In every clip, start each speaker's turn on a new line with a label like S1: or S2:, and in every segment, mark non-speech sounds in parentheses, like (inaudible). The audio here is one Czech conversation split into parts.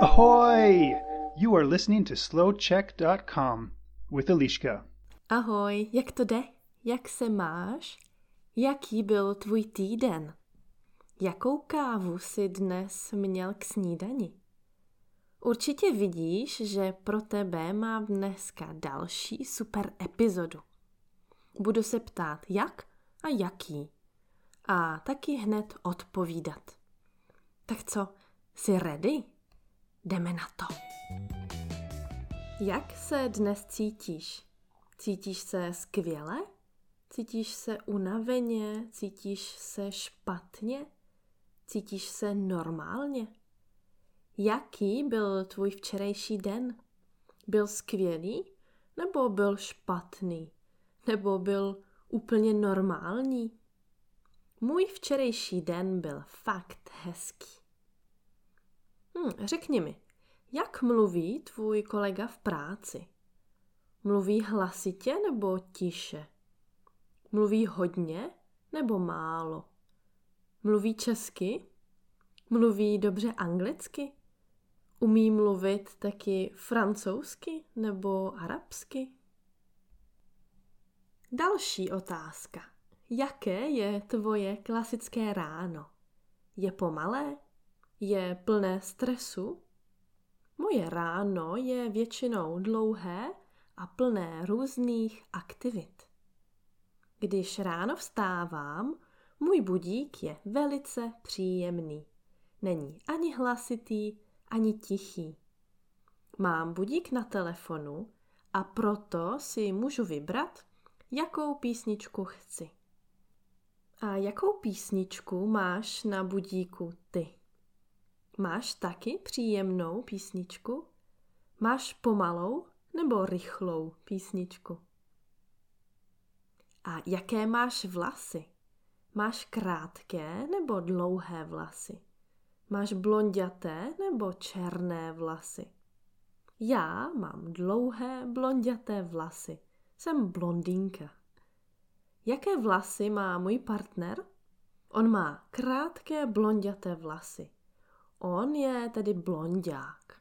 S1: Ahoy! You are listening to slowcheck.com with Eliška.
S2: Ahoj, jak to jde? Jak se máš? Jaký byl tvůj týden? Jakou kávu si dnes měl k snídani? Určitě vidíš, že pro tebe mám dneska další super epizodu. Budu se ptát, jak a jaký. A taky hned odpovídat. Tak co, jsi ready? Jdeme na to. Jak se dnes cítíš? Cítíš se skvěle? Cítíš se unaveně? Cítíš se špatně? Cítíš se normálně? Jaký byl tvůj včerejší den? Byl skvělý? Nebo byl špatný? Nebo byl úplně normální? Můj včerejší den byl fakt hezký. Hm, řekni mi, jak mluví tvůj kolega v práci? Mluví hlasitě nebo tiše? Mluví hodně nebo málo? Mluví česky? Mluví dobře anglicky? Umí mluvit taky francouzsky nebo arabsky? Další otázka. Jaké je tvoje klasické ráno? Je pomalé? Je plné stresu? Moje ráno je většinou dlouhé a plné různých aktivit. Když ráno vstávám, můj budík je velice příjemný. Není ani hlasitý, ani tichý. Mám budík na telefonu a proto si můžu vybrat, jakou písničku chci. A jakou písničku máš na budíku ty? Máš taky příjemnou písničku? Máš pomalou nebo rychlou písničku? A jaké máš vlasy? Máš krátké nebo dlouhé vlasy? Máš blonděté nebo černé vlasy? Já mám dlouhé blonděté vlasy. Jsem blondýnka. Jaké vlasy má můj partner? On má krátké blonděté vlasy. On je tedy blondák.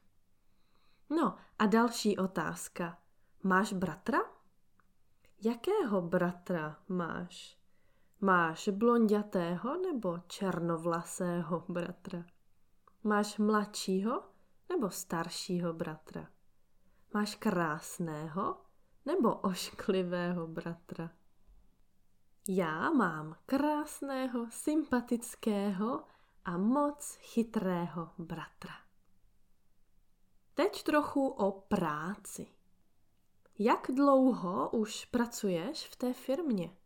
S2: No a další otázka. Máš bratra? Jakého bratra máš? Máš blondětého nebo černovlasého bratra? Máš mladšího nebo staršího bratra? Máš krásného nebo ošklivého bratra? Já mám krásného, sympatického a moc chytrého bratra. Teď trochu o práci. Jak dlouho už pracuješ v té firmě?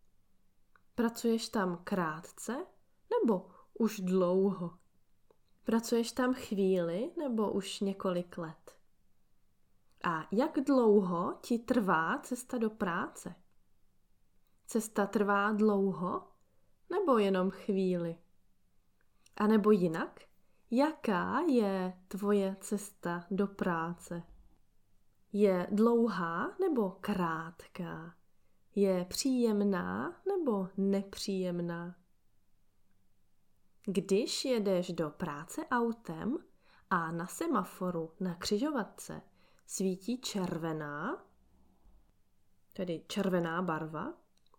S2: Pracuješ tam krátce nebo už dlouho? Pracuješ tam chvíli nebo už několik let? A jak dlouho ti trvá cesta do práce? Cesta trvá dlouho nebo jenom chvíli? A nebo jinak, jaká je tvoje cesta do práce? Je dlouhá nebo krátká? Je příjemná nebo nepříjemná? Když jedeš do práce autem a na semaforu na křižovatce svítí červená, tedy červená barva,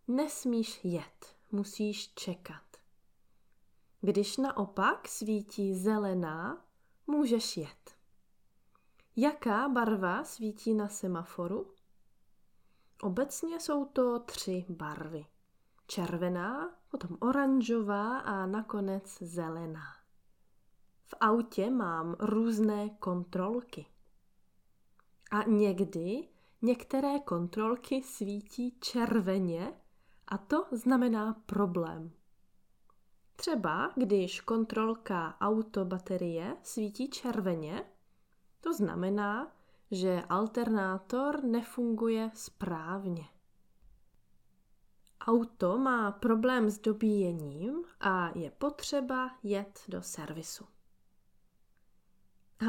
S2: nesmíš jet, musíš čekat. Když naopak svítí zelená, můžeš jet. Jaká barva svítí na semaforu? Obecně jsou to tři barvy. Červená, potom oranžová a nakonec zelená. V autě mám různé kontrolky. A někdy některé kontrolky svítí červeně a to znamená problém. Třeba když kontrolka autobaterie svítí červeně, to znamená, že alternátor nefunguje správně. Auto má problém s dobíjením a je potřeba jet do servisu.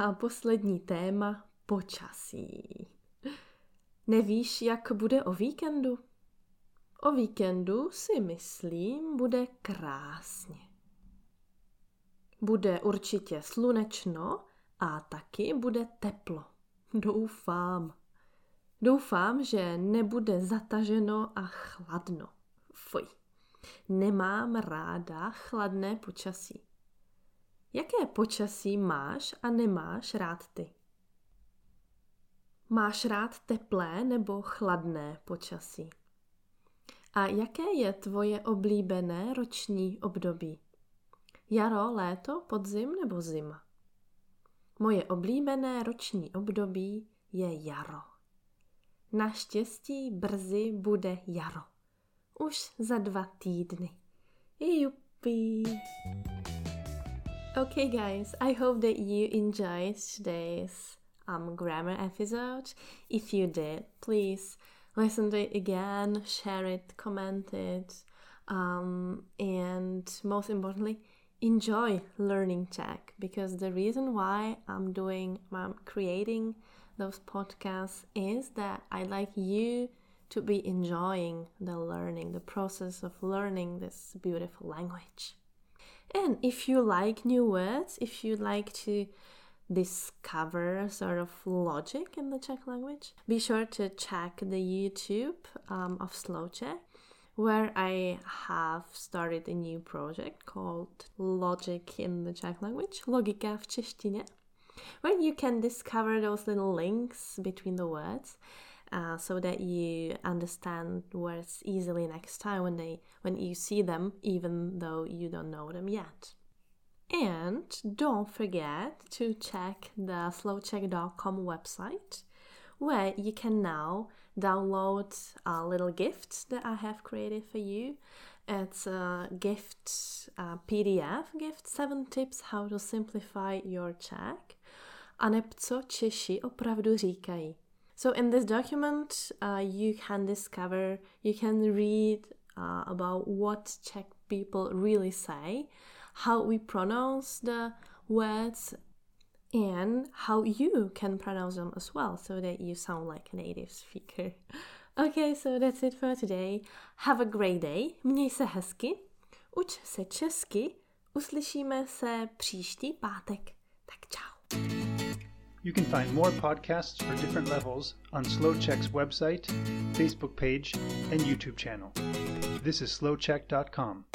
S2: A poslední téma počasí. Nevíš, jak bude o víkendu? O víkendu si myslím, bude krásně. Bude určitě slunečno a taky bude teplo. Doufám. Doufám, že nebude zataženo a chladno. Fuj. Nemám ráda chladné počasí. Jaké počasí máš a nemáš rád ty? Máš rád teplé nebo chladné počasí? A jaké je tvoje oblíbené roční období? Jaro, léto, podzim nebo zima? Moje oblíbené roční období je jaro. Naštěstí brzy bude jaro. Už za dva týdny. Juppie! Okay, guys, I hope that you enjoyed today's um, grammar episode. If you did, please listen to it again, share it, comment it, um, and most importantly, enjoy learning Czech because the reason why I'm doing, I'm creating those podcasts is that I like you to be enjoying the learning, the process of learning this beautiful language. And if you like new words, if you like to discover sort of logic in the Czech language, be sure to check the YouTube um, of Slow Czech, where I have started a new project called Logic in the Czech language, Logika v češtině, where you can discover those little links between the words uh, so that you understand words easily next time when they when you see them even though you don't know them yet and don't forget to check the slowcheck.com website where you can now download a little gift that I have created for you. It's a gift a PDF gift 7 tips how to simplify your check. A co Češi opravdu říkají. So in this document, uh, you can discover, you can read uh, about what Czech people really say, how we pronounce the words, and how you can pronounce them as well, so that you sound like a native speaker. (laughs) Okay, so that's it for today. Have a great day. Měj se hezky. Uč se česky. Uslyšíme se příští pátek. Tak čau.
S1: You can find more podcasts for different levels on SlowCheck's website, Facebook page, and YouTube channel. This is slowcheck.com.